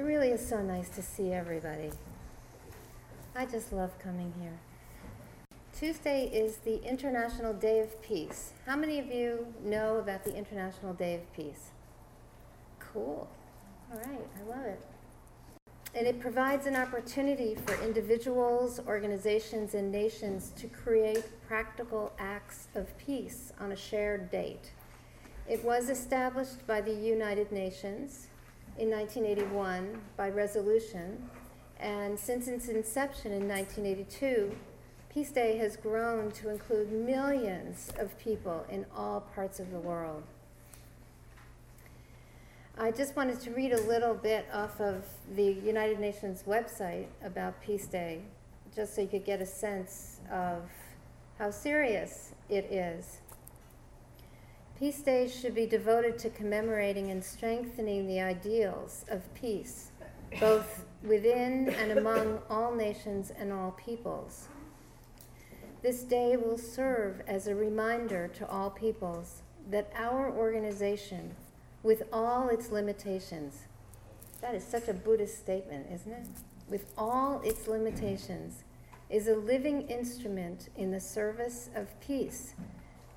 It really is so nice to see everybody. I just love coming here. Tuesday is the International Day of Peace. How many of you know about the International Day of Peace? Cool. All right, I love it. And it provides an opportunity for individuals, organizations, and nations to create practical acts of peace on a shared date. It was established by the United Nations in 1981 by resolution, and since its inception in 1982, Peace Day has grown to include millions of people in all parts of the world. I just wanted to read a little bit off of the United Nations website about Peace Day, just so you could get a sense of how serious it is. Peace Days should be devoted to commemorating and strengthening the ideals of peace, both within and among all nations and all peoples. This day will serve as a reminder to all peoples that our organization with all its limitations. That is such a Buddhist statement, isn't it? With all its limitations, is a living instrument in the service of peace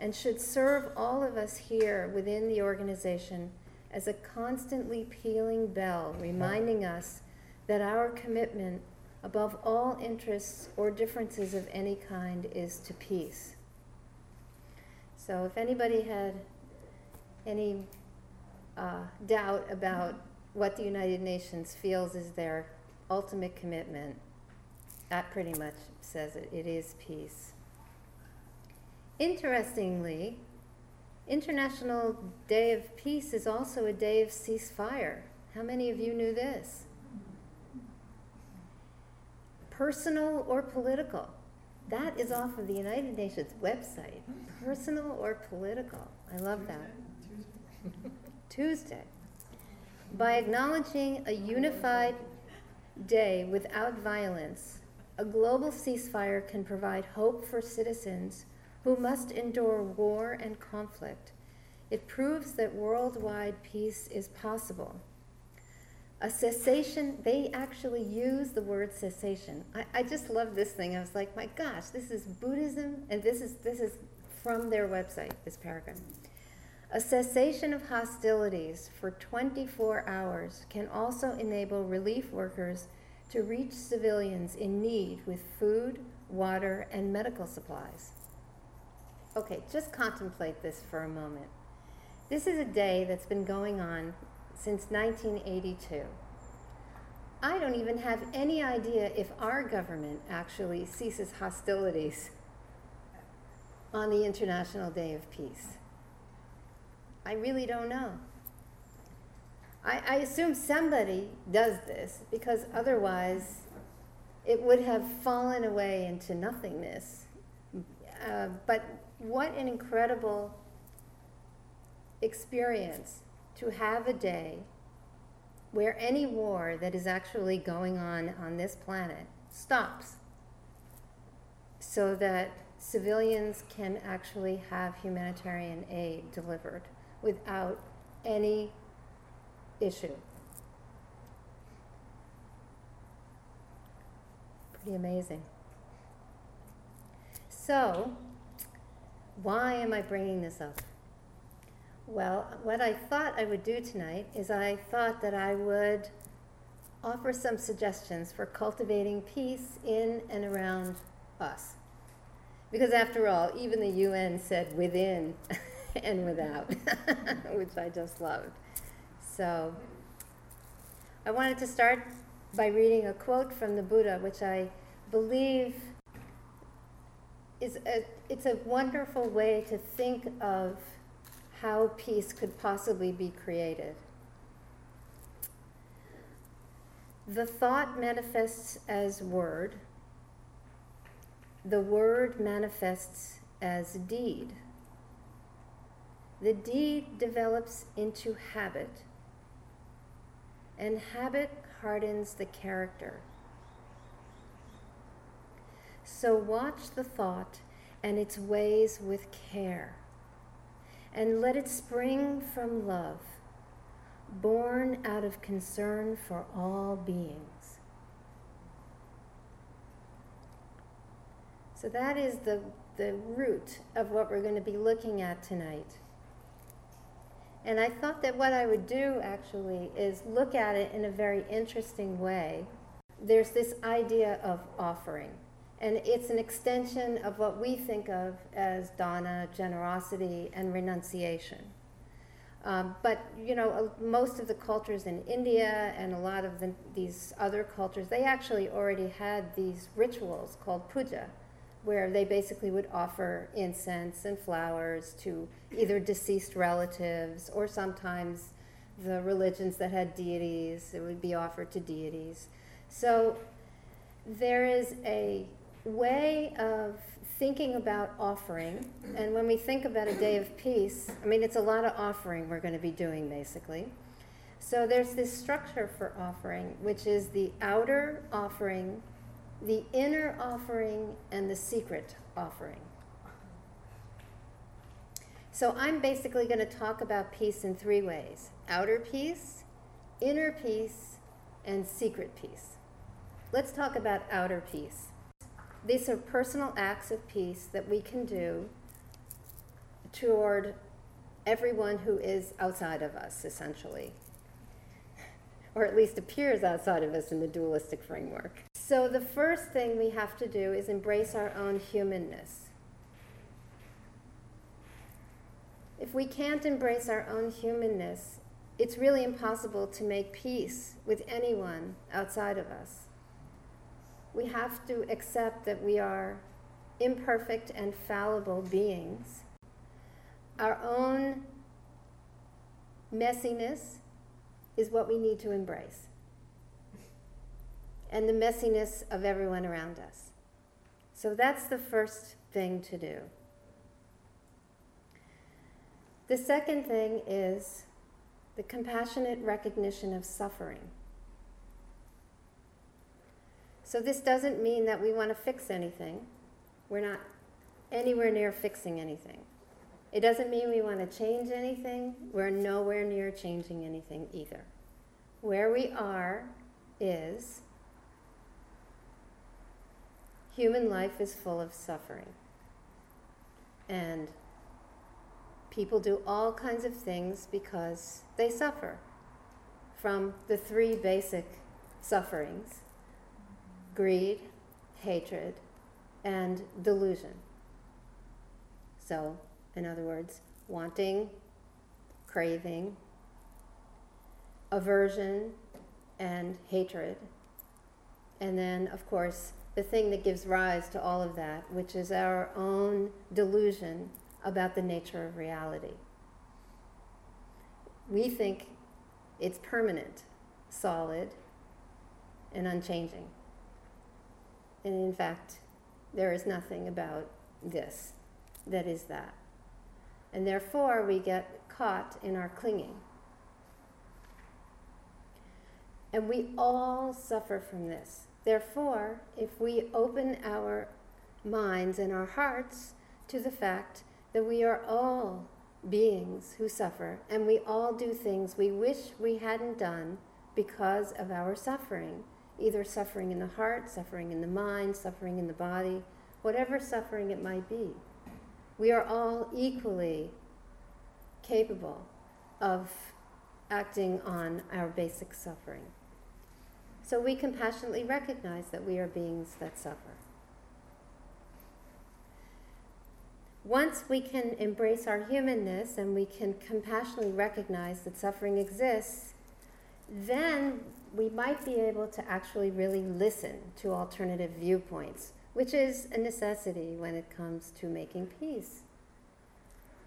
and should serve all of us here within the organization as a constantly pealing bell reminding us that our commitment, above all interests or differences of any kind, is to peace. So, if anybody had any uh, doubt about what the United Nations feels is their ultimate commitment. That pretty much says it. It is peace. Interestingly, International Day of Peace is also a day of ceasefire. How many of you knew this? Personal or political. That is off of the United Nations website. Personal or political. I love that. Tuesday. By acknowledging a unified day without violence, a global ceasefire can provide hope for citizens who must endure war and conflict. It proves that worldwide peace is possible. A cessation, they actually use the word cessation. I, I just love this thing. I was like, my gosh, this is Buddhism, and this is, this is from their website, this paragraph. A cessation of hostilities for 24 hours can also enable relief workers to reach civilians in need with food, water, and medical supplies. Okay, just contemplate this for a moment. This is a day that's been going on since 1982. I don't even have any idea if our government actually ceases hostilities on the International Day of Peace. I really don't know. I, I assume somebody does this because otherwise it would have fallen away into nothingness. But what an incredible experience to have a day where any war that is actually going on on this planet stops so that civilians can actually have humanitarian aid delivered without any issue. Pretty amazing. So, why am I bringing this up? Well, what I thought I would do tonight is I thought that I would offer some suggestions for cultivating peace in and around us. Because after all, even the UN said within and without, which I just loved. So I wanted to start by reading a quote from the Buddha, which I believe is a, it's a wonderful way to think of how peace could possibly be created. The thought manifests as word. The word manifests as deed. The deed develops into habit, and habit hardens the character. So watch the thought and its ways with care, and let it spring from love. born out of concern for all beings. So that is the, the root of what we're going to be looking at tonight. And I thought that what I would do actually is look at it in a very interesting way. There's this idea of offering, and it's an extension of what we think of as dana, generosity, and renunciation. Um, but you know, most of the cultures in India and a lot of the, these other cultures, they actually already had these rituals called puja, where they basically would offer incense and flowers to either deceased relatives or sometimes the religions that had deities, it would be offered to deities. So there is a way of thinking about offering, and when we think about a day of peace, I mean, it's a lot of offering we're going to be doing basically. So there's this structure for offering, which is the outer offering, the inner offering, and the secret offering. So I'm basically going to talk about peace in three ways outer peace, inner peace, and secret peace. Let's talk about outer peace. These are personal acts of peace that we can do toward everyone who is outside of us, essentially, or at least appears outside of us in the dualistic framework. So, the first thing we have to do is embrace our own humanness. If we can't embrace our own humanness, it's really impossible to make peace with anyone outside of us we have to accept that we are imperfect and fallible beings. Our own messiness is what we need to embrace, and the messiness of everyone around us. So that's the first thing to do. The second thing is the compassionate recognition of suffering. So this doesn't mean that we want to fix anything. We're not anywhere near fixing anything. It doesn't mean we want to change anything. We're nowhere near changing anything either. Where we are is human life is full of suffering. And people do all kinds of things because they suffer from the three basic sufferings greed, hatred, and delusion. So, in other words, wanting, craving, aversion, and hatred. And then, of course, the thing that gives rise to all of that, which is our own delusion about the nature of reality. We think it's permanent, solid, and unchanging. And in fact, there is nothing about this that is that. And therefore, we get caught in our clinging. And we all suffer from this. Therefore, if we open our minds and our hearts to the fact that we are all beings who suffer, and we all do things we wish we hadn't done because of our suffering, either suffering in the heart, suffering in the mind, suffering in the body, whatever suffering it might be. We are all equally capable of acting on our basic suffering. So we compassionately recognize that we are beings that suffer. Once we can embrace our humanness and we can compassionately recognize that suffering exists, then we might be able to actually really listen to alternative viewpoints, which is a necessity when it comes to making peace.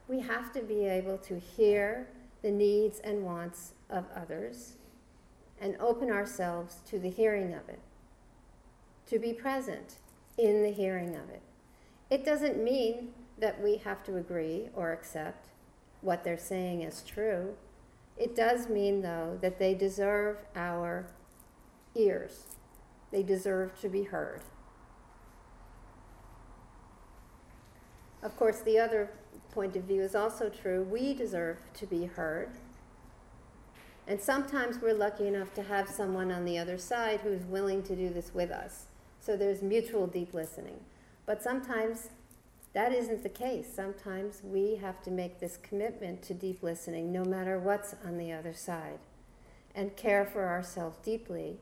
We have to be able to hear the needs and wants of others and open ourselves to the hearing of it, to be present in the hearing of it. It doesn't mean that we have to agree or accept what they're saying as true. It does mean, though, that they deserve our ears. They deserve to be heard. Of course, the other point of view is also true. We deserve to be heard. And sometimes we're lucky enough to have someone on the other side who's willing to do this with us. So there's mutual deep listening. But sometimes that isn't the case. Sometimes we have to make this commitment to deep listening no matter what's on the other side and care for ourselves deeply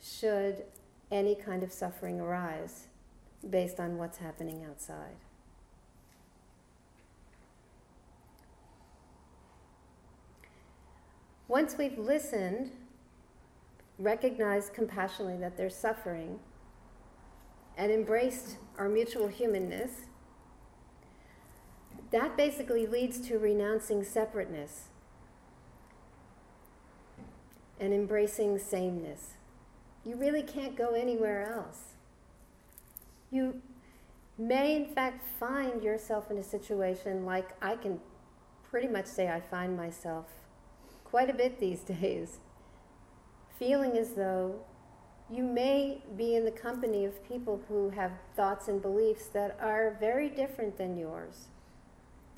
should any kind of suffering arise based on what's happening outside. Once we've listened, recognized compassionately that they're suffering, and embraced our mutual humanness, that basically leads to renouncing separateness and embracing sameness. You really can't go anywhere else. You may, in fact, find yourself in a situation like I can pretty much say I find myself quite a bit these days, feeling as though you may be in the company of people who have thoughts and beliefs that are very different than yours,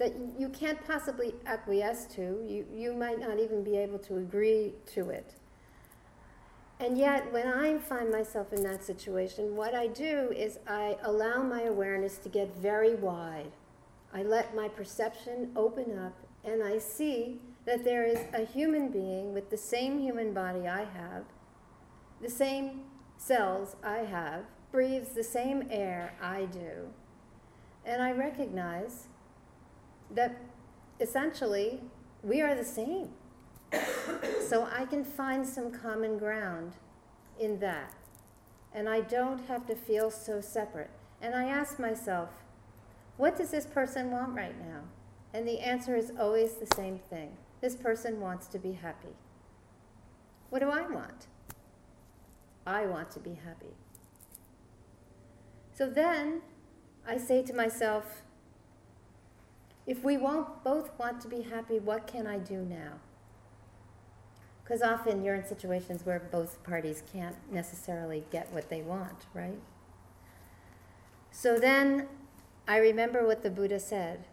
that you can't possibly acquiesce to. You, you might not even be able to agree to it. And yet, when I find myself in that situation, what I do is I allow my awareness to get very wide. I let my perception open up, and I see that there is a human being with the same human body I have the same cells I have, breathes the same air I do. And I recognize that essentially we are the same. so I can find some common ground in that. And I don't have to feel so separate. And I ask myself, what does this person want right now? And the answer is always the same thing. This person wants to be happy. What do I want? I want to be happy. So then I say to myself, if we won't both want to be happy, what can I do now? Because often you're in situations where both parties can't necessarily get what they want, right? So then I remember what the Buddha said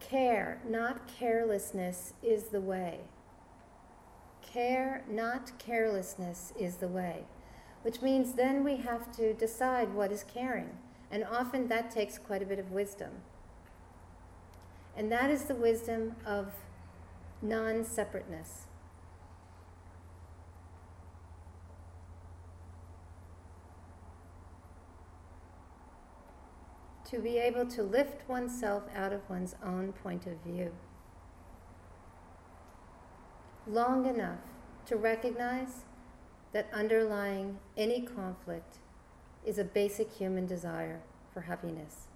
care, not carelessness, is the way. Care, not carelessness, is the way. Which means then we have to decide what is caring. And often that takes quite a bit of wisdom. And that is the wisdom of non separateness. To be able to lift oneself out of one's own point of view long enough to recognize that underlying any conflict is a basic human desire for happiness.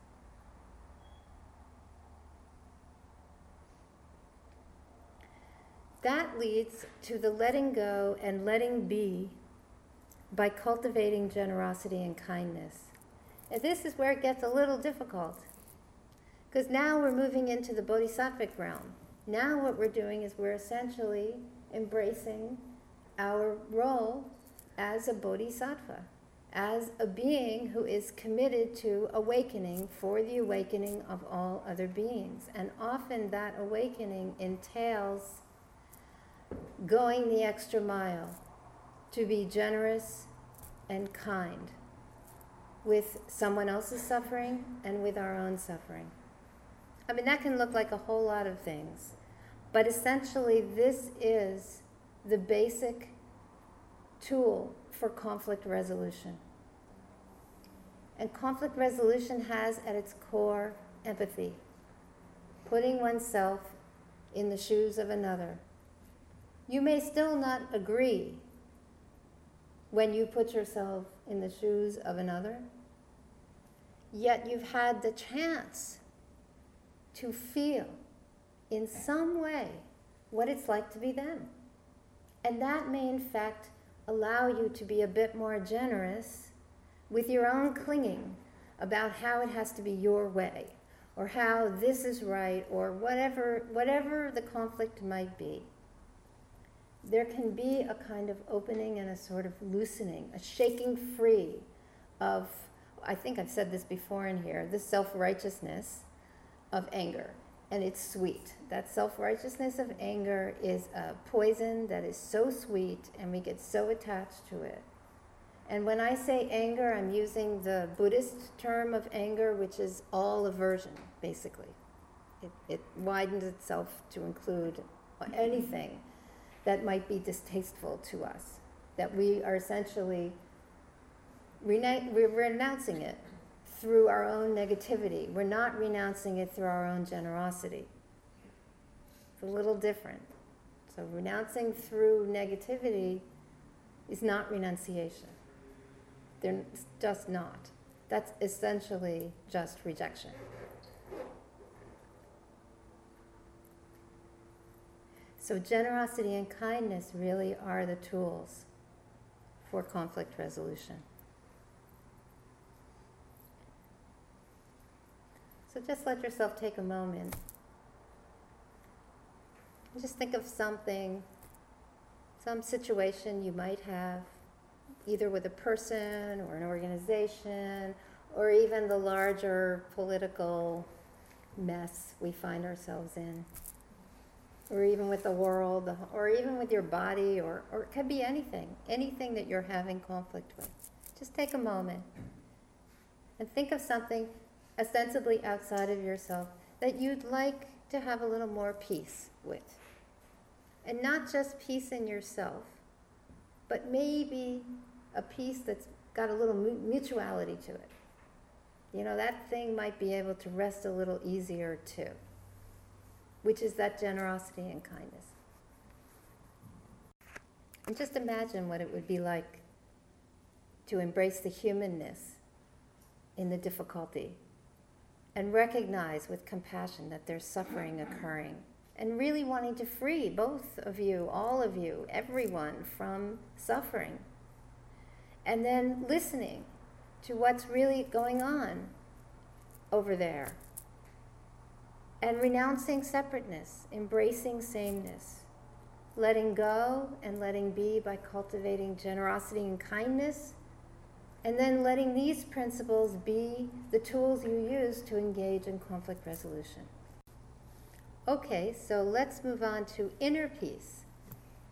That leads to the letting go and letting be by cultivating generosity and kindness. And this is where it gets a little difficult. Because now we're moving into the bodhisattvic realm. Now, what we're doing is we're essentially embracing our role as a bodhisattva, as a being who is committed to awakening for the awakening of all other beings. And often that awakening entails going the extra mile to be generous and kind with someone else's suffering and with our own suffering. I mean, that can look like a whole lot of things. But essentially, this is the basic tool for conflict resolution. And conflict resolution has at its core empathy, putting oneself in the shoes of another. You may still not agree when you put yourself in the shoes of another, yet you've had the chance to feel in some way what it's like to be them. And that may, in fact, allow you to be a bit more generous with your own clinging about how it has to be your way or how this is right or whatever, whatever the conflict might be. There can be a kind of opening and a sort of loosening, a shaking free of, I think I've said this before in here, the self righteousness of anger and it's sweet. That self righteousness of anger is a poison that is so sweet, and we get so attached to it. And when I say anger, I'm using the Buddhist term of anger, which is all aversion, basically. It, it widens itself to include anything that might be distasteful to us, that we are essentially we're renouncing it through our own negativity. We're not renouncing it through our own generosity. It's a little different. So, renouncing through negativity is not renunciation. They're just not. That's essentially just rejection. So, generosity and kindness really are the tools for conflict resolution. So just let yourself take a moment. Just think of something, some situation you might have, either with a person or an organization, or even the larger political mess we find ourselves in, or even with the world, or even with your body, or, or it could be anything, anything that you're having conflict with. Just take a moment and think of something ostensibly outside of yourself that you'd like to have a little more peace with. And not just peace in yourself, but maybe a peace that's got a little mutuality to it. You know, that thing might be able to rest a little easier too, which is that generosity and kindness. And just imagine what it would be like to embrace the humanness in the difficulty and recognize with compassion that there's suffering occurring and really wanting to free both of you, all of you, everyone from suffering. And then listening to what's really going on over there. And renouncing separateness, embracing sameness, letting go and letting be by cultivating generosity and kindness and then letting these principles be the tools you use to engage in conflict resolution. Okay, so let's move on to inner peace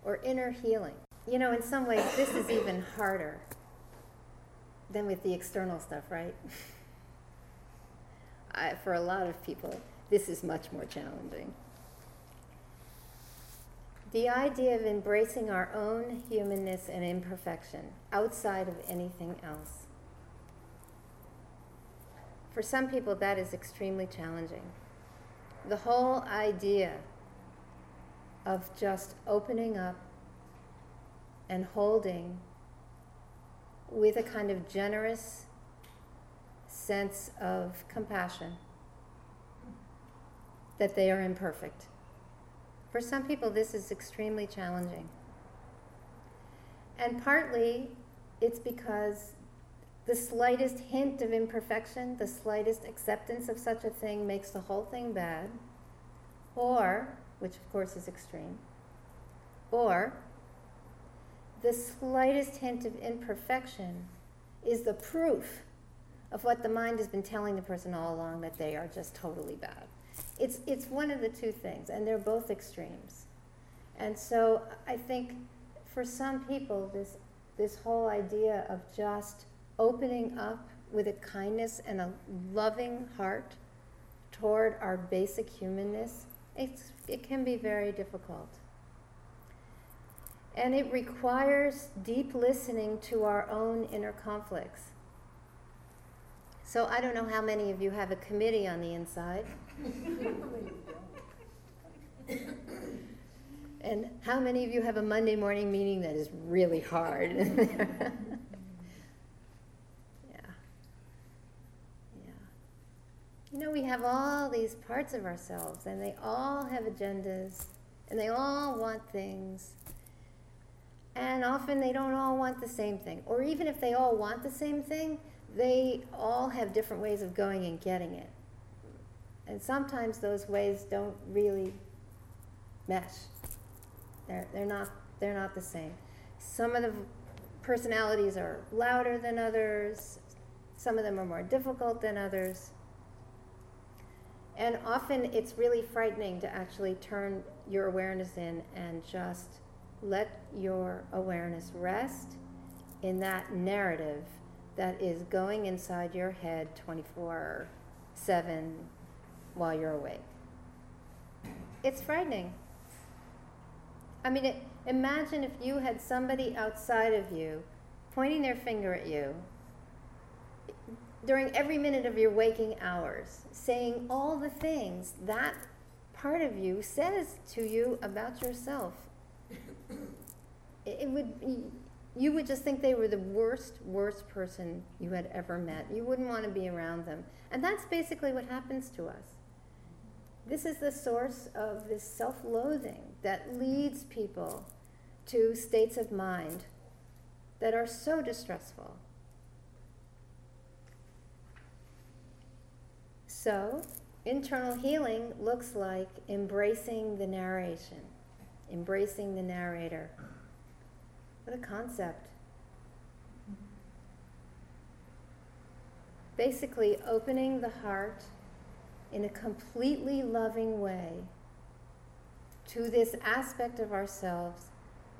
or inner healing. You know, in some ways, this is even harder than with the external stuff, right? I, for a lot of people, this is much more challenging. The idea of embracing our own humanness and imperfection outside of anything else. For some people, that is extremely challenging. The whole idea of just opening up and holding with a kind of generous sense of compassion that they are imperfect for some people, this is extremely challenging. And partly it's because the slightest hint of imperfection, the slightest acceptance of such a thing makes the whole thing bad, or, which of course is extreme, or the slightest hint of imperfection is the proof of what the mind has been telling the person all along that they are just totally bad. It's, it's one of the two things, and they're both extremes. And so I think for some people, this, this whole idea of just opening up with a kindness and a loving heart toward our basic humanness, it's, it can be very difficult. And it requires deep listening to our own inner conflicts. So I don't know how many of you have a committee on the inside. and how many of you have a Monday morning meeting that is really hard? yeah. Yeah. You know, we have all these parts of ourselves, and they all have agendas, and they all want things. And often they don't all want the same thing. Or even if they all want the same thing, they all have different ways of going and getting it. And sometimes those ways don't really mesh. They're, they're, not, they're not the same. Some of the personalities are louder than others, some of them are more difficult than others. And often it's really frightening to actually turn your awareness in and just let your awareness rest in that narrative that is going inside your head 24 7 while you're awake. It's frightening. I mean, it, imagine if you had somebody outside of you pointing their finger at you during every minute of your waking hours, saying all the things that part of you says to you about yourself. It would you would just think they were the worst, worst person you had ever met. You wouldn't want to be around them. And that's basically what happens to us. This is the source of this self loathing that leads people to states of mind that are so distressful. So, internal healing looks like embracing the narration, embracing the narrator. What a concept. Basically, opening the heart in a completely loving way to this aspect of ourselves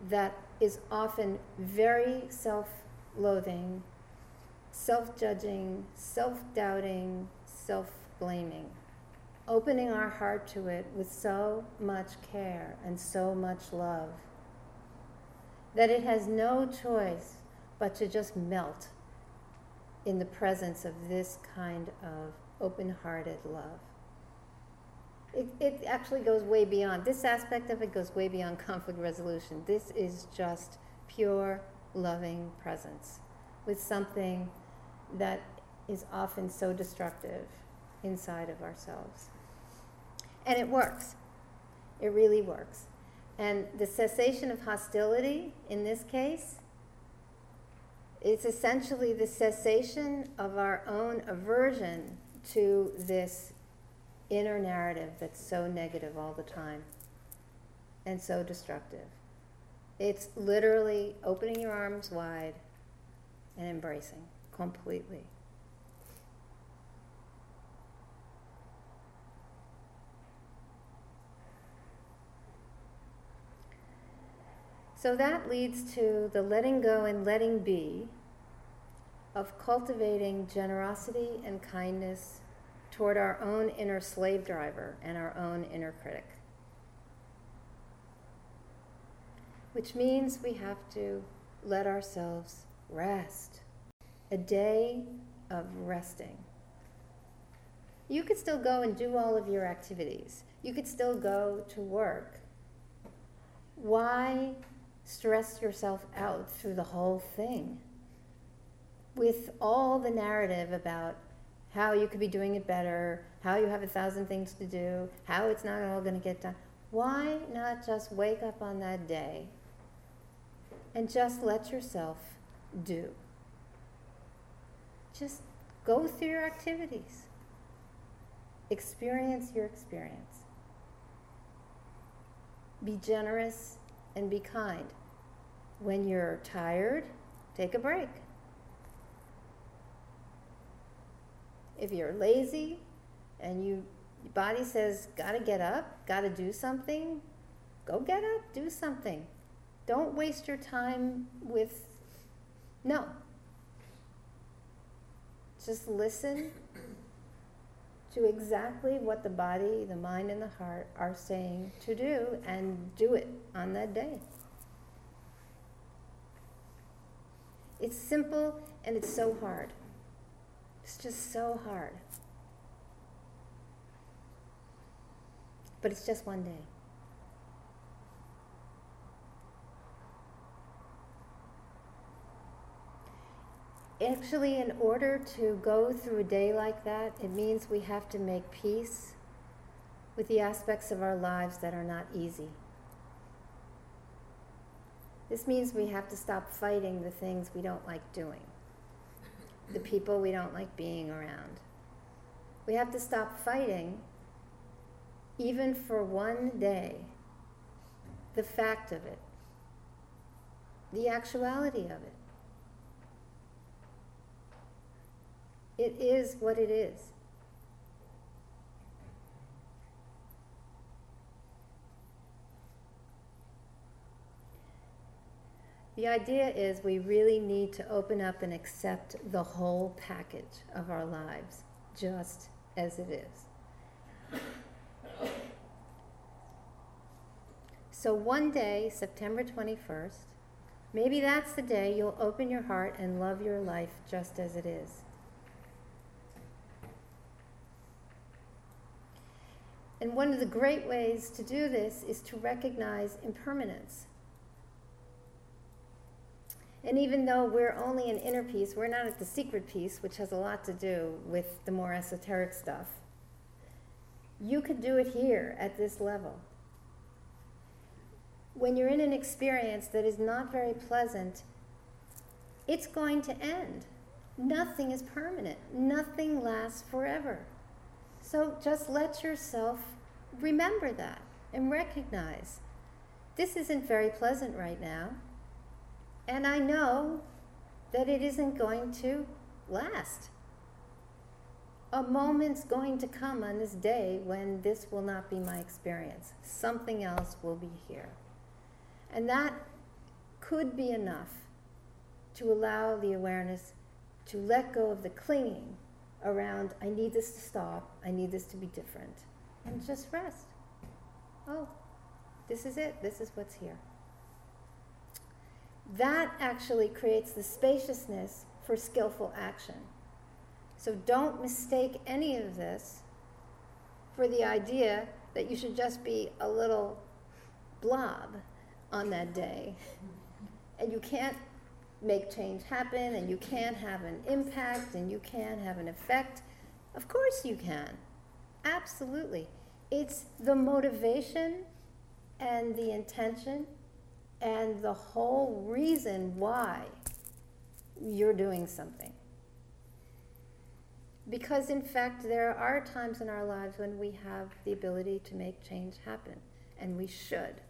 that is often very self loathing, self judging, self doubting, self blaming. Opening our heart to it with so much care and so much love that it has no choice but to just melt in the presence of this kind of open hearted love. It, it actually goes way beyond, this aspect of it goes way beyond conflict resolution. This is just pure, loving presence with something that is often so destructive inside of ourselves. And it works. It really works. And the cessation of hostility in this case is essentially the cessation of our own aversion to this inner narrative that's so negative all the time and so destructive. It's literally opening your arms wide and embracing completely. So that leads to the letting go and letting be of cultivating generosity and kindness toward our own inner slave driver and our own inner critic. Which means we have to let ourselves rest. A day of resting. You could still go and do all of your activities. You could still go to work. Why stress yourself out through the whole thing with all the narrative about how you could be doing it better, how you have a thousand things to do, how it's not all going to get done. Why not just wake up on that day and just let yourself do? Just go through your activities, experience your experience. Be generous and be kind. When you're tired, take a break. If you're lazy and you your body says, gotta get up, gotta do something, go get up, do something. Don't waste your time with no. Just listen to exactly what the body, the mind, and the heart are saying to do and do it on that day. It's simple and it's so hard. It's just so hard. But it's just one day. Actually, in order to go through a day like that, it means we have to make peace with the aspects of our lives that are not easy. This means we have to stop fighting the things we don't like doing, the people we don't like being around. We have to stop fighting, even for one day, the fact of it, the actuality of it. It is what it is. The idea is we really need to open up and accept the whole package of our lives, just as it is. So one day, September 21st, maybe that's the day you'll open your heart and love your life just as it is. And one of the great ways to do this is to recognize impermanence. And even though we're only an inner peace, we're not at the secret peace, which has a lot to do with the more esoteric stuff. You could do it here at this level. When you're in an experience that is not very pleasant, it's going to end. Nothing is permanent, nothing lasts forever. So just let yourself remember that and recognize this isn't very pleasant right now. And I know that it isn't going to last. A moment's going to come on this day when this will not be my experience. Something else will be here. And that could be enough to allow the awareness to let go of the clinging around, I need this to stop, I need this to be different, and just rest. Oh, this is it, this is what's here that actually creates the spaciousness for skillful action. So don't mistake any of this for the idea that you should just be a little blob on that day. And you can't make change happen, and you can't have an impact, and you can't have an effect. Of course you can. Absolutely. It's the motivation and the intention and the whole reason why you're doing something. Because, in fact, there are times in our lives when we have the ability to make change happen, and we should.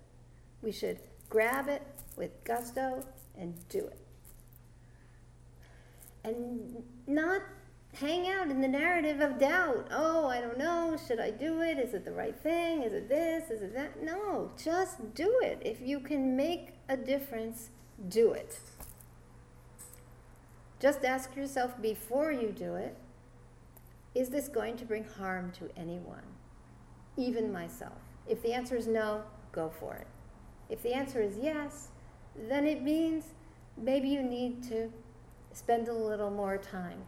We should grab it with gusto and do it. And not hang out in the narrative of doubt. Oh, I don't know. Should I do it? Is it the right thing? Is it this? Is it that? No, just do it. If you can make a difference, do it. Just ask yourself before you do it is this going to bring harm to anyone, even myself? If the answer is no, go for it. If the answer is yes, then it means maybe you need to spend a little more time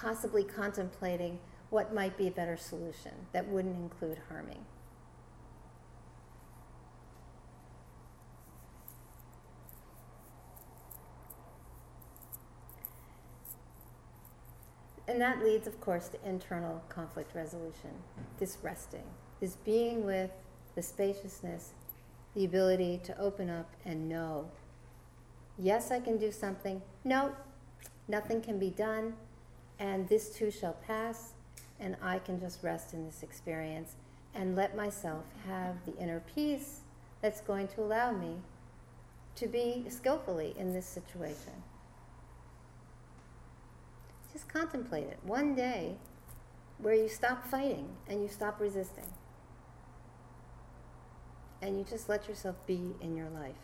possibly contemplating what might be a better solution that wouldn't include harming. And that leads, of course, to internal conflict resolution, this resting, this being with the spaciousness, the ability to open up and know. Yes, I can do something. No, nothing can be done and this too shall pass, and I can just rest in this experience and let myself have the inner peace that's going to allow me to be skillfully in this situation. Just contemplate it. One day where you stop fighting and you stop resisting. And you just let yourself be in your life.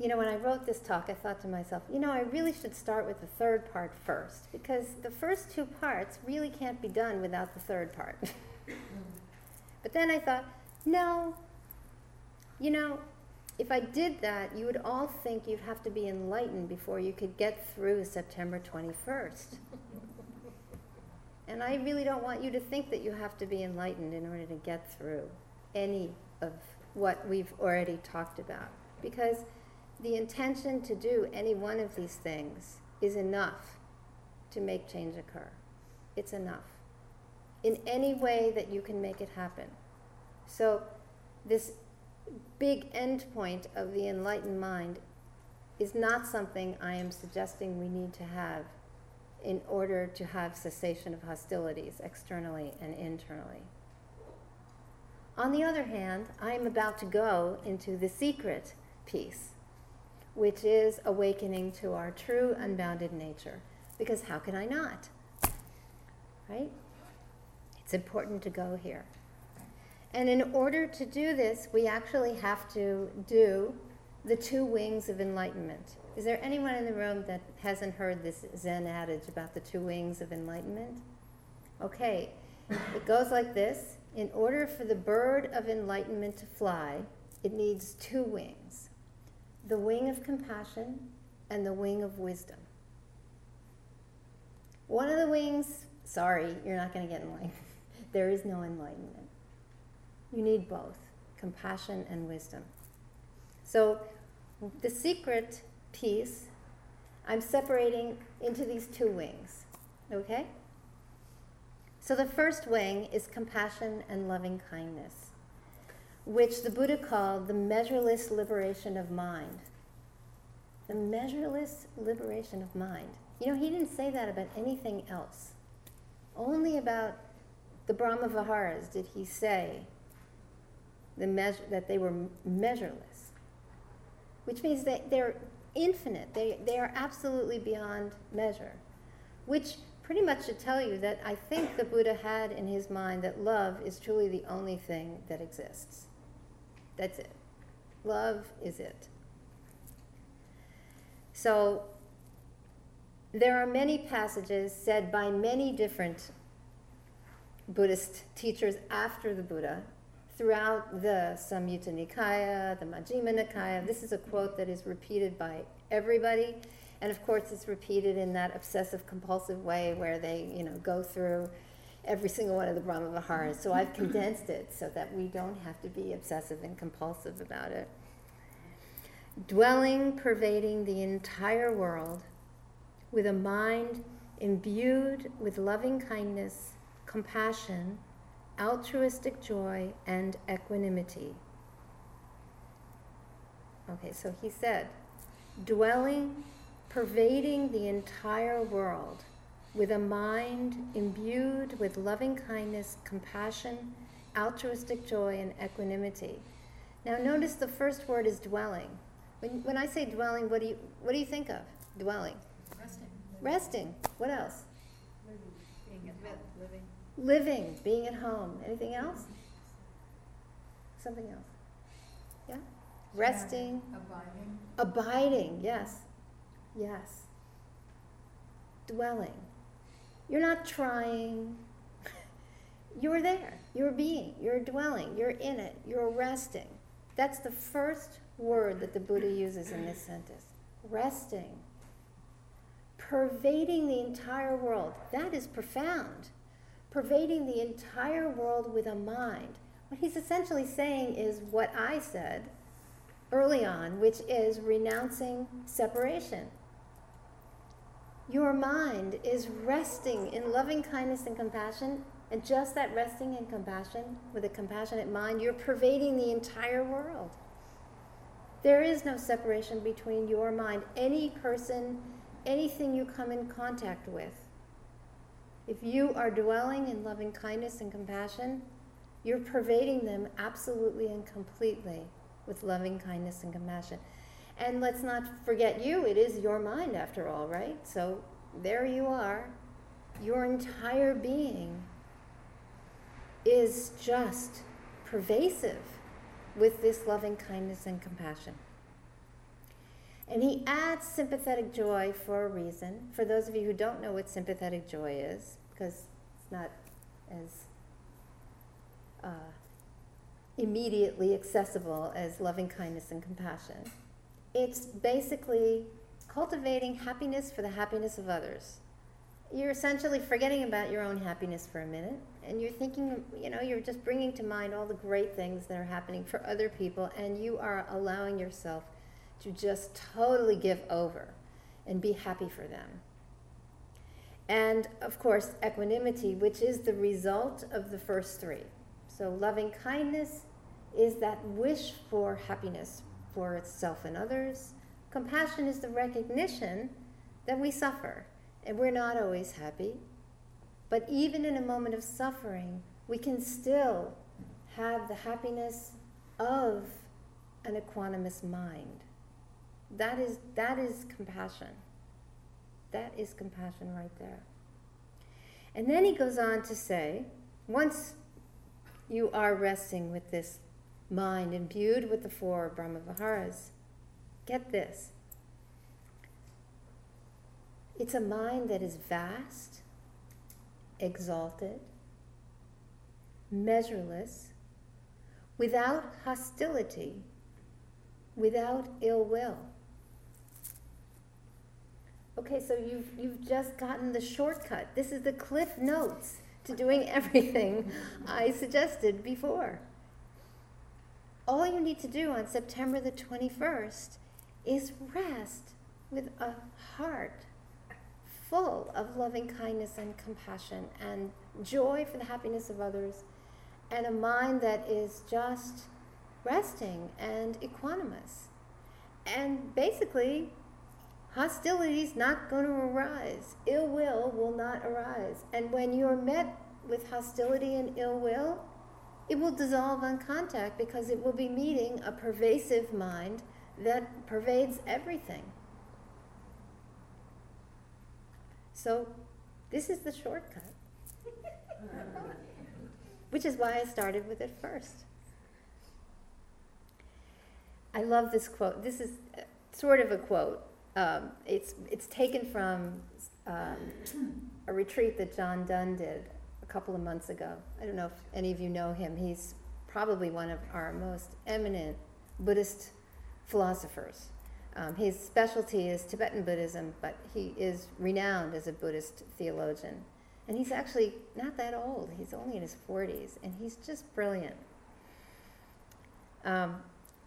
You know, when I wrote this talk, I thought to myself, you know, I really should start with the third part first, because the first two parts really can't be done without the third part. but then I thought, no, you know, if I did that, you would all think you'd have to be enlightened before you could get through September 21st. and I really don't want you to think that you have to be enlightened in order to get through any of what we've already talked about. Because the intention to do any one of these things is enough to make change occur. It's enough. In any way that you can make it happen. So, this big end point of the enlightened mind is not something I am suggesting we need to have in order to have cessation of hostilities externally and internally. On the other hand, I am about to go into the secret peace which is awakening to our true unbounded nature. Because how can I not? Right? It's important to go here. And in order to do this, we actually have to do the two wings of enlightenment. Is there anyone in the room that hasn't heard this Zen adage about the two wings of enlightenment? Okay, it goes like this In order for the bird of enlightenment to fly, it needs two wings the wing of compassion and the wing of wisdom. One of the wings, sorry, you're not going to get enlightened. there is no enlightenment. You need both compassion and wisdom. So, the secret peace, I'm separating into these two wings. Okay? So, the first wing is compassion and loving kindness, which the Buddha called the measureless liberation of mind. The measureless liberation of mind. You know, he didn't say that about anything else. Only about the Brahma Viharas did he say the measure, that they were measureless, which means that they're infinite. They, they are absolutely beyond measure, which pretty much should tell you that I think the Buddha had in his mind that love is truly the only thing that exists. That's it. Love is it. So there are many passages said by many different Buddhist teachers after the Buddha throughout the Samyutta Nikaya, the Majjhima Nikaya. This is a quote that is repeated by everybody. And of course, it's repeated in that obsessive compulsive way where they, you know, go through every single one of the Brahma Viharas. So I've condensed it so that we don't have to be obsessive and compulsive about it. Dwelling, pervading the entire world with a mind imbued with loving kindness, compassion, altruistic joy, and equanimity. Okay, so he said, dwelling, pervading the entire world with a mind imbued with loving kindness, compassion, altruistic joy, and equanimity. Now, notice the first word is dwelling. When, when I say dwelling, what do, you, what do you think of? Dwelling. Resting. Resting. What else? Living. Living. Living, being at home. Anything else? Something else. Yeah? Resting. Abiding. Abiding, yes. Yes. Dwelling. You're not trying. You're there. You're being. You're dwelling. You're in it. You're resting. That's the first word that the Buddha uses in this sentence. Resting. Pervading the entire world. That is profound pervading the entire world with a mind. What he's essentially saying is what I said early on, which is renouncing separation. Your mind is resting in loving kindness and compassion, and just that resting in compassion, with a compassionate mind, you're pervading the entire world. There is no separation between your mind, any person, anything you come in contact with if you are dwelling in loving kindness and compassion, you're pervading them absolutely and completely with loving kindness and compassion. And let's not forget you, it is your mind after all, right? So there you are. Your entire being is just pervasive with this loving kindness and compassion. And he adds sympathetic joy for a reason. For those of you who don't know what sympathetic joy is, because it's not as uh, immediately accessible as loving kindness and compassion, it's basically cultivating happiness for the happiness of others. You're essentially forgetting about your own happiness for a minute, and you're thinking, you know, you're just bringing to mind all the great things that are happening for other people, and you are allowing yourself to just totally give over and be happy for them. And of course, equanimity, which is the result of the first three. So, loving kindness is that wish for happiness for itself and others. Compassion is the recognition that we suffer and we're not always happy. But even in a moment of suffering, we can still have the happiness of an equanimous mind. That is, that is compassion. That is compassion right there. And then he goes on to say, once you are resting with this mind imbued with the four Brahmaviharas, get this. It's a mind that is vast, exalted, measureless, without hostility, without ill will. Okay, so you've, you've just gotten the shortcut. This is the cliff notes to doing everything I suggested before. All you need to do on September the 21st is rest with a heart full of loving kindness and compassion and joy for the happiness of others and a mind that is just resting and equanimous. And basically, hostility is not going to arise. Ill will will not arise. And when you're met with hostility and ill will, it will dissolve on contact because it will be meeting a pervasive mind that pervades everything. So, this is the shortcut. Which is why I started with it first. I love this quote. This is uh, sort of a quote. Um, it's, it's taken from um, a retreat that John Dunne did couple of months ago. I don't know if any of you know him. He's probably one of our most eminent Buddhist philosophers. Um, his specialty is Tibetan Buddhism, but he is renowned as a Buddhist theologian. And he's actually not that old, he's only in his 40s, and he's just brilliant. Um,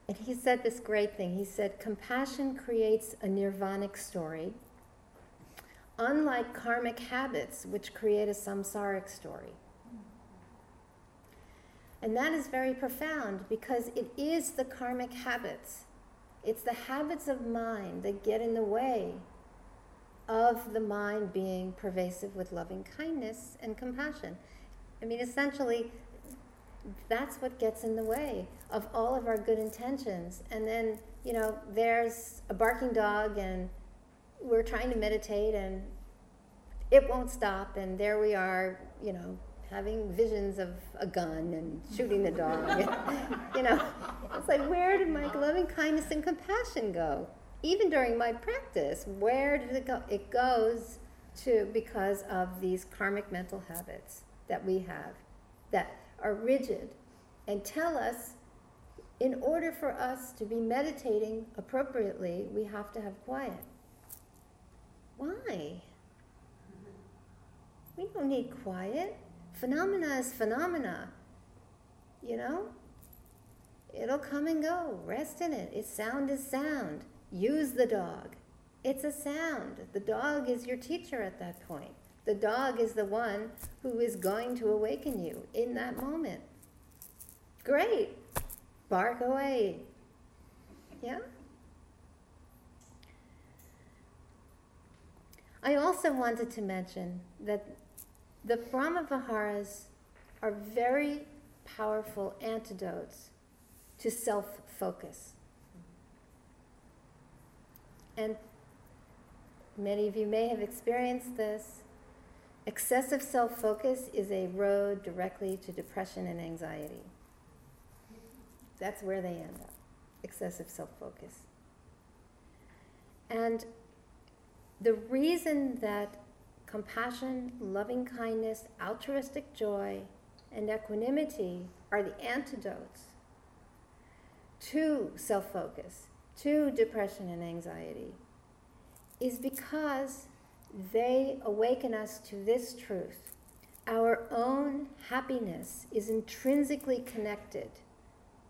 and he said this great thing. He said, Compassion creates a nirvanic story, unlike karmic habits, which create a samsaric story. And that is very profound because it is the karmic habits. It's the habits of mind that get in the way of the mind being pervasive with loving kindness and compassion. I mean, essentially, that's what gets in the way of all of our good intentions. And then, you know, there's a barking dog, and we're trying to meditate, and it won't stop, and there we are, you know, having visions of a gun and shooting the dog. you know, it's like, where did my loving kindness and compassion go? Even during my practice, where did it go? It goes to because of these karmic mental habits that we have that are rigid and tell us in order for us to be meditating appropriately, we have to have quiet. Why? We don't need quiet. Phenomena is phenomena. You know? It'll come and go. Rest in it. Its sound is sound. Use the dog. It's a sound. The dog is your teacher at that point. The dog is the one who is going to awaken you in that moment. Great. Bark away. Yeah? I also wanted to mention that the Brahma Viharas are very powerful antidotes to self focus. And many of you may have experienced this. Excessive self focus is a road directly to depression and anxiety. That's where they end up excessive self focus. And the reason that compassion, loving kindness, altruistic joy, and equanimity are the antidotes to self focus, to depression and anxiety, is because they awaken us to this truth. Our own happiness is intrinsically connected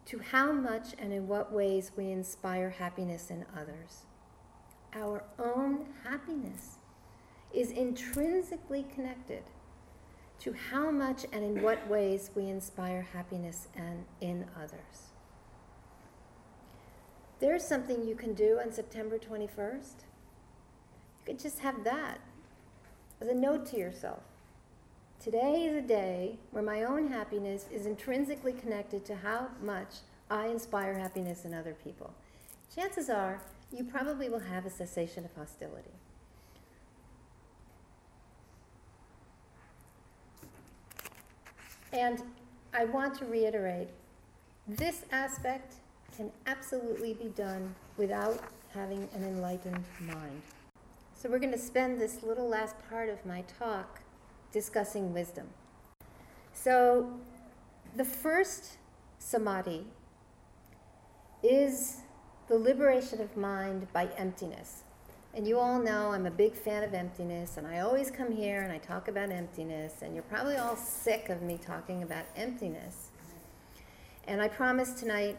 to how much and in what ways we inspire happiness in others. Our own happiness is intrinsically connected to how much and in what ways we inspire happiness and in others. There's something you can do on September 21st. You could just have that as a note to yourself. Today is a day where my own happiness is intrinsically connected to how much I inspire happiness in other people. Chances are you probably will have a cessation of hostility. And I want to reiterate this aspect can absolutely be done without having an enlightened mind. So, we're going to spend this little last part of my talk discussing wisdom. So, the first samadhi is the liberation of mind by emptiness. And you all know I'm a big fan of emptiness, and I always come here and I talk about emptiness, and you're probably all sick of me talking about emptiness. And I promise tonight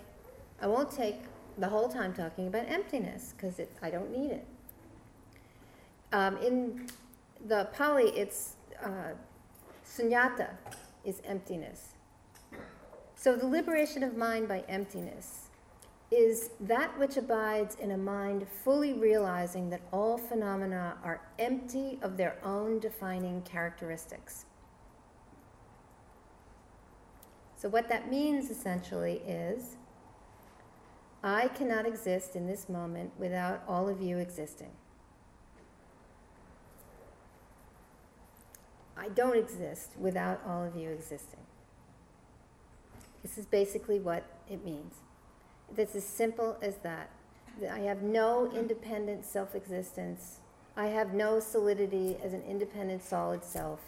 I won't take the whole time talking about emptiness because I don't need it. Um, in the Pali, it's uh, sunyata is emptiness. So the liberation of mind by emptiness is that which abides in a mind fully realizing that all phenomena are empty of their own defining characteristics. So, what that means essentially is I cannot exist in this moment without all of you existing. I don't exist without all of you existing. This is basically what it means. That's as simple as that. I have no independent self existence. I have no solidity as an independent solid self.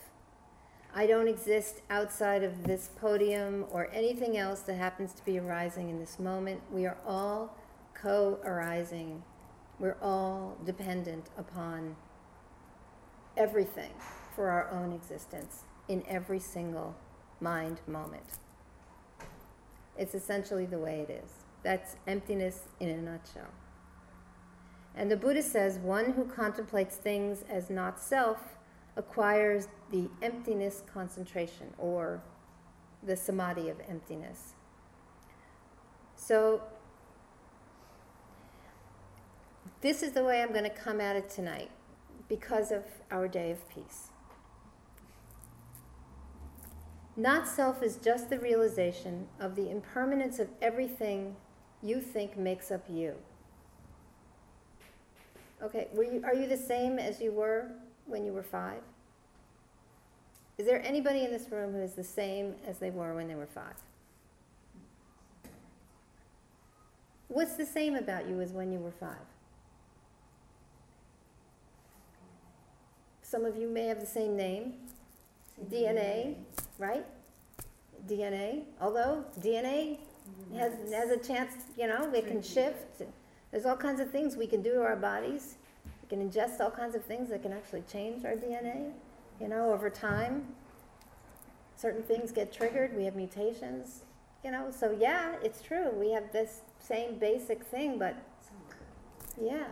I don't exist outside of this podium or anything else that happens to be arising in this moment. We are all co arising. We're all dependent upon everything for our own existence in every single mind moment. It's essentially the way it is. That's emptiness in a nutshell. And the Buddha says one who contemplates things as not self acquires the emptiness concentration or the samadhi of emptiness. So, this is the way I'm going to come at it tonight because of our day of peace. Not self is just the realization of the impermanence of everything you think makes up you. Okay, were you, are you the same as you were when you were five? Is there anybody in this room who is the same as they were when they were five? What's the same about you as when you were five? Some of you may have the same name, DNA, right? DNA, although DNA has, has a chance, you know, it can shift. There's all kinds of things we can do to our bodies. We can ingest all kinds of things that can actually change our DNA, you know, over time. Certain things get triggered, we have mutations, you know. So, yeah, it's true. We have this same basic thing, but yeah.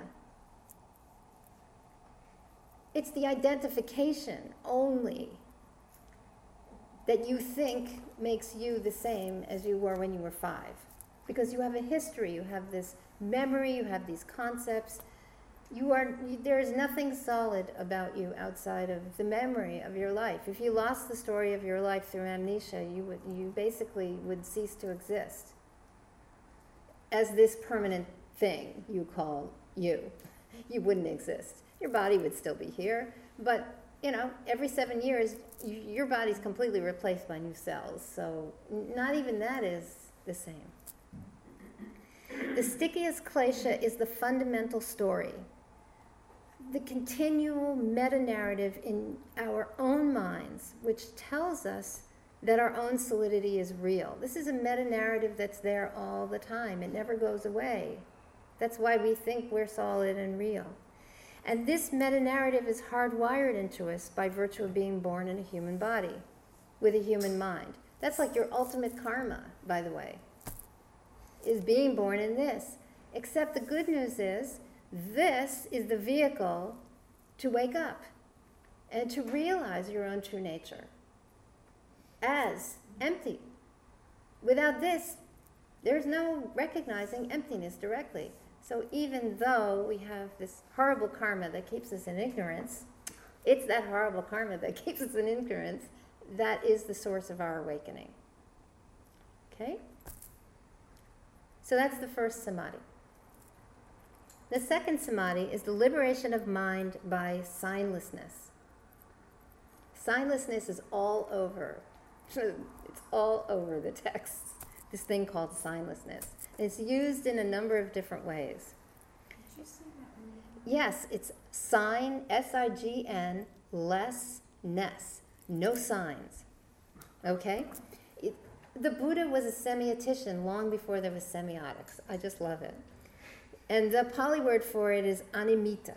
It's the identification only that you think makes you the same as you were when you were five. Because you have a history, you have this memory, you have these concepts. You are, you, there is nothing solid about you outside of the memory of your life. If you lost the story of your life through amnesia, you, would, you basically would cease to exist as this permanent thing you call you. You wouldn't exist. Your body would still be here, but you know, every seven years, you, your body's completely replaced by new cells. So not even that is the same. The stickiest klesha is the fundamental story, the continual meta narrative in our own minds, which tells us that our own solidity is real. This is a meta narrative that's there all the time, it never goes away. That's why we think we're solid and real. And this meta narrative is hardwired into us by virtue of being born in a human body with a human mind. That's like your ultimate karma, by the way, is being born in this. Except the good news is, this is the vehicle to wake up and to realize your own true nature as empty. Without this, there's no recognizing emptiness directly. So even though we have this horrible karma that keeps us in ignorance, it's that horrible karma that keeps us in ignorance that is the source of our awakening. Okay? So that's the first samadhi. The second samadhi is the liberation of mind by signlessness. Signlessness is all over. it's all over the text. This thing called signlessness. It's used in a number of different ways. Yes, it's sign, S I G N, less, ness. No signs. Okay? It, the Buddha was a semiotician long before there was semiotics. I just love it. And the Pali word for it is animitta.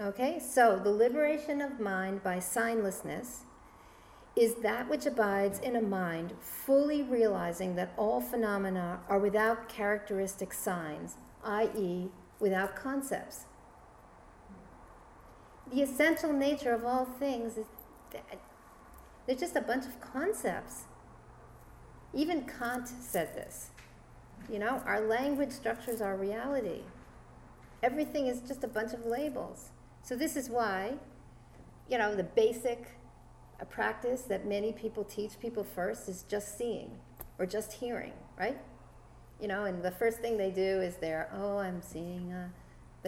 Okay? So the liberation of mind by signlessness is that which abides in a mind fully realizing that all phenomena are without characteristic signs, i.e., without concepts. The essential nature of all things is that they're just a bunch of concepts. Even Kant said this. You know, our language structures our reality. Everything is just a bunch of labels. So, this is why, you know, the basic a practice that many people teach people first is just seeing or just hearing, right? You know, and the first thing they do is they're, oh, I'm seeing a,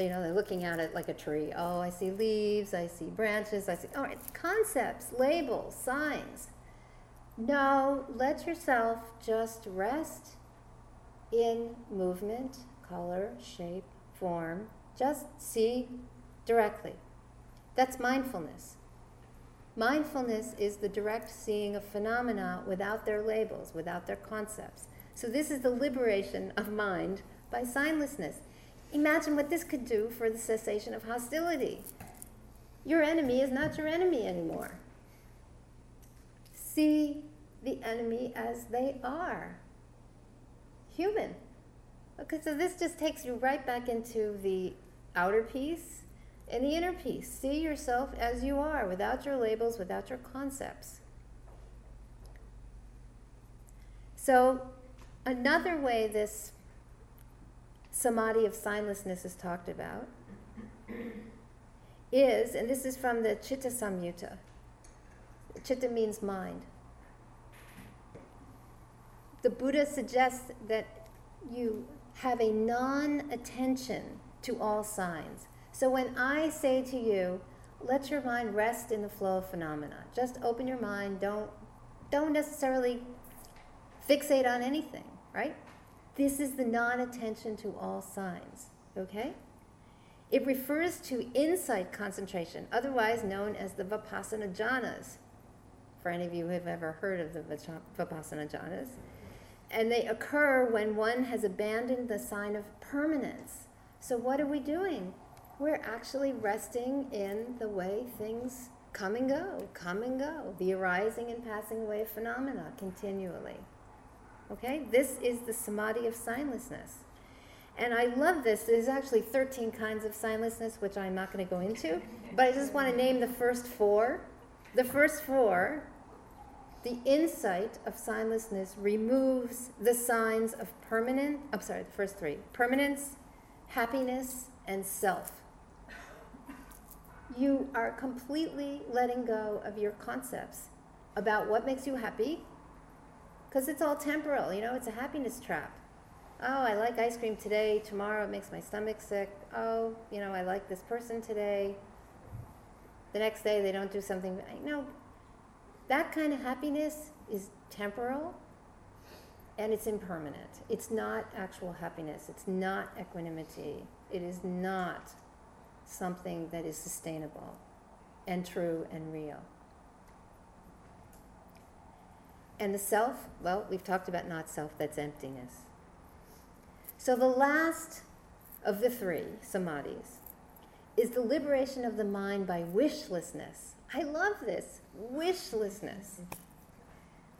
you know, they're looking at it like a tree. Oh, I see leaves, I see branches, I see, all right, concepts, labels, signs. No, let yourself just rest in movement, color, shape, form. Just see directly. That's mindfulness. Mindfulness is the direct seeing of phenomena without their labels, without their concepts. So, this is the liberation of mind by signlessness. Imagine what this could do for the cessation of hostility. Your enemy is not your enemy anymore. See the enemy as they are human. Okay, so this just takes you right back into the outer peace in the inner peace. See yourself as you are, without your labels, without your concepts. So, another way this samadhi of signlessness is talked about is, and this is from the Chitta Samyutta. Chitta means mind. The Buddha suggests that you have a non attention to all signs. So when I say to you, let your mind rest in the flow of phenomena. Just open your mind. Don't don't necessarily fixate on anything, right? This is the non-attention to all signs, okay? It refers to insight concentration, otherwise known as the Vipassana jhanas. For any of you who have ever heard of the Vipassana jhanas, and they occur when one has abandoned the sign of permanence. So what are we doing? We're actually resting in the way things come and go, come and go, the arising and passing away phenomena continually. Okay? This is the samadhi of signlessness. And I love this. There's actually 13 kinds of signlessness, which I'm not going to go into, but I just want to name the first four. The first four, the insight of signlessness removes the signs of permanent, I'm sorry, the first three permanence, happiness, and self you are completely letting go of your concepts about what makes you happy because it's all temporal you know it's a happiness trap. Oh i like ice cream today tomorrow it makes my stomach sick. Oh you know i like this person today. The next day they don't do something no that kind of happiness is temporal and it's impermanent. It's not actual happiness. It's not equanimity. It is not something that is sustainable and true and real. And the self, well, we've talked about not self, that's emptiness. So the last of the three samadhis is the liberation of the mind by wishlessness. I love this wishlessness.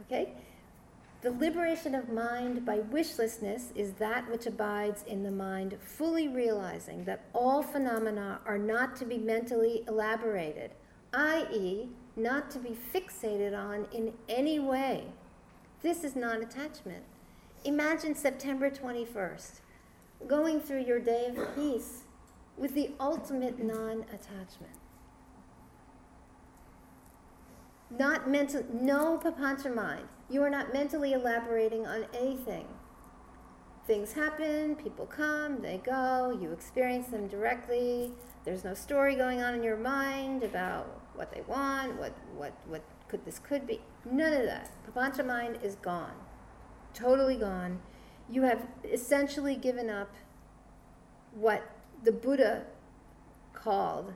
Okay? The liberation of mind by wishlessness is that which abides in the mind, fully realizing that all phenomena are not to be mentally elaborated, i.e., not to be fixated on in any way. This is non attachment. Imagine September 21st, going through your day of peace with the ultimate non attachment. Not mental, no papancha mind. You are not mentally elaborating on anything. things happen, people come, they go, you experience them directly. There's no story going on in your mind about what they want, what, what, what could this could be. None of that. Papancha mind is gone. Totally gone. You have essentially given up what the Buddha called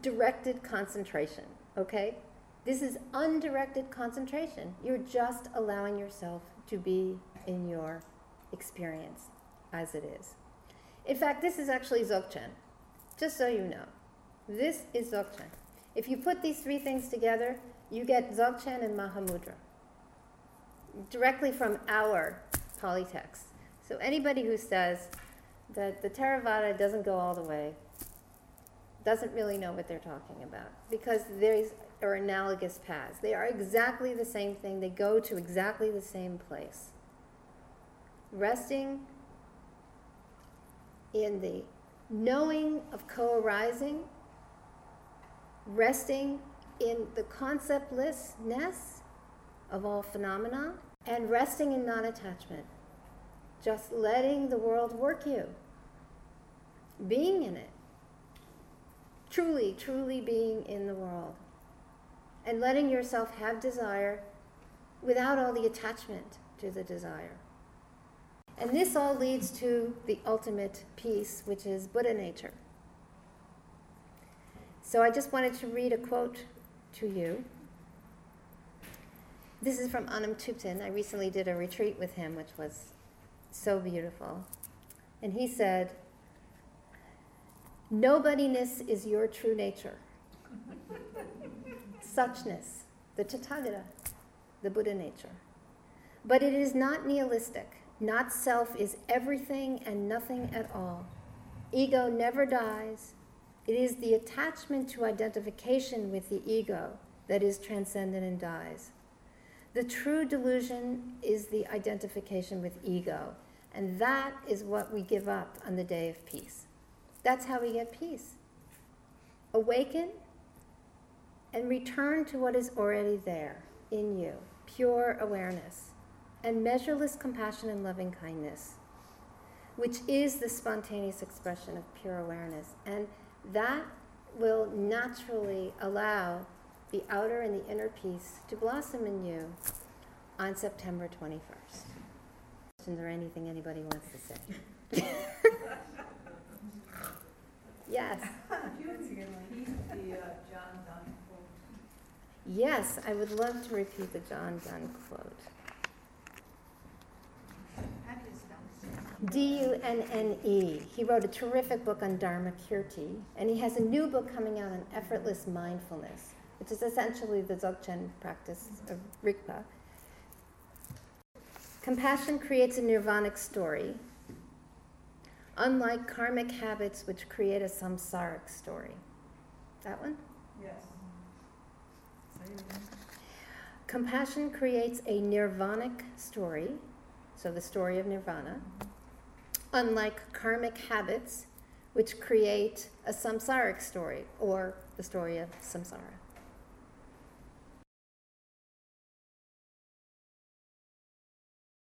directed concentration, okay? This is undirected concentration. You're just allowing yourself to be in your experience as it is. In fact, this is actually Dzogchen, just so you know. This is Dzogchen. If you put these three things together, you get Dzogchen and Mahamudra directly from our Pali text. So anybody who says that the Theravada doesn't go all the way doesn't really know what they're talking about because there's are analogous paths. They are exactly the same thing. They go to exactly the same place. Resting in the knowing of co-arising, resting in the conceptlessness of all phenomena, and resting in non-attachment. Just letting the world work you. Being in it. Truly, truly being in the world. And letting yourself have desire without all the attachment to the desire. And this all leads to the ultimate peace, which is Buddha nature. So I just wanted to read a quote to you. This is from Anam Thupten. I recently did a retreat with him, which was so beautiful. And he said, Nobodiness is your true nature. Suchness, the Tathagata, the Buddha nature. But it is not nihilistic. Not self is everything and nothing at all. Ego never dies. It is the attachment to identification with the ego that is transcendent and dies. The true delusion is the identification with ego, and that is what we give up on the day of peace. That's how we get peace. Awaken and return to what is already there in you pure awareness and measureless compassion and loving kindness, which is the spontaneous expression of pure awareness. And that will naturally allow the outer and the inner peace to blossom in you on September 21st. Questions or anything anybody wants to say? yes. Do you repeat the uh, John Dunne quote? Yes, I would love to repeat the John Dunne quote. D U N N E. He wrote a terrific book on Dharma Kirti, and he has a new book coming out on effortless mindfulness, which is essentially the Dzogchen practice of Rigpa. Compassion creates a nirvanic story, unlike karmic habits which create a samsaric story. That one? Yes. Say it again. Compassion creates a nirvanic story, so the story of nirvana, unlike karmic habits, which create a samsaric story, or the story of samsara.